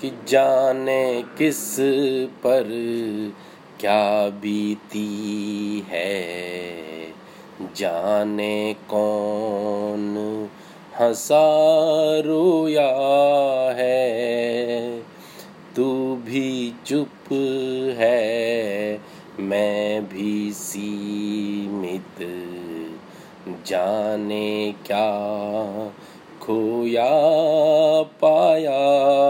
कि जाने किस पर क्या बीती है। जाने कौन हंसा रोया है। तू भी चुप है, मैं भी सीमित। जाने क्या खोया पाया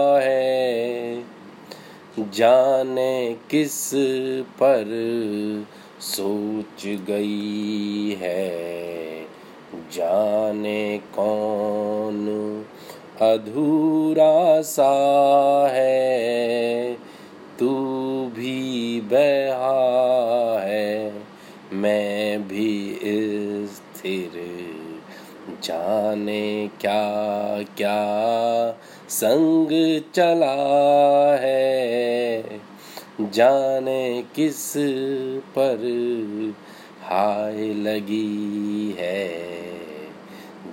जाने किस पर सोच गई है? जाने कौन अधूरा सा है? तू भी बहा है, मैं भी स्थिर। जाने क्या क्या संग चला है। जाने किस पर हाय लगी है।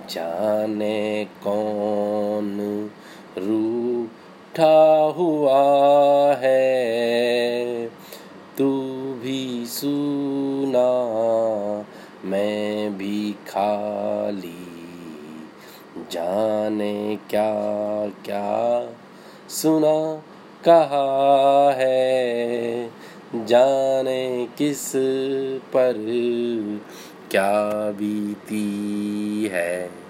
जाने कौन रूठा हुआ है। तू भी सुना, मैं भी खाली जाने क्या क्या सुना कहा है जाने किस पर क्या बीती है।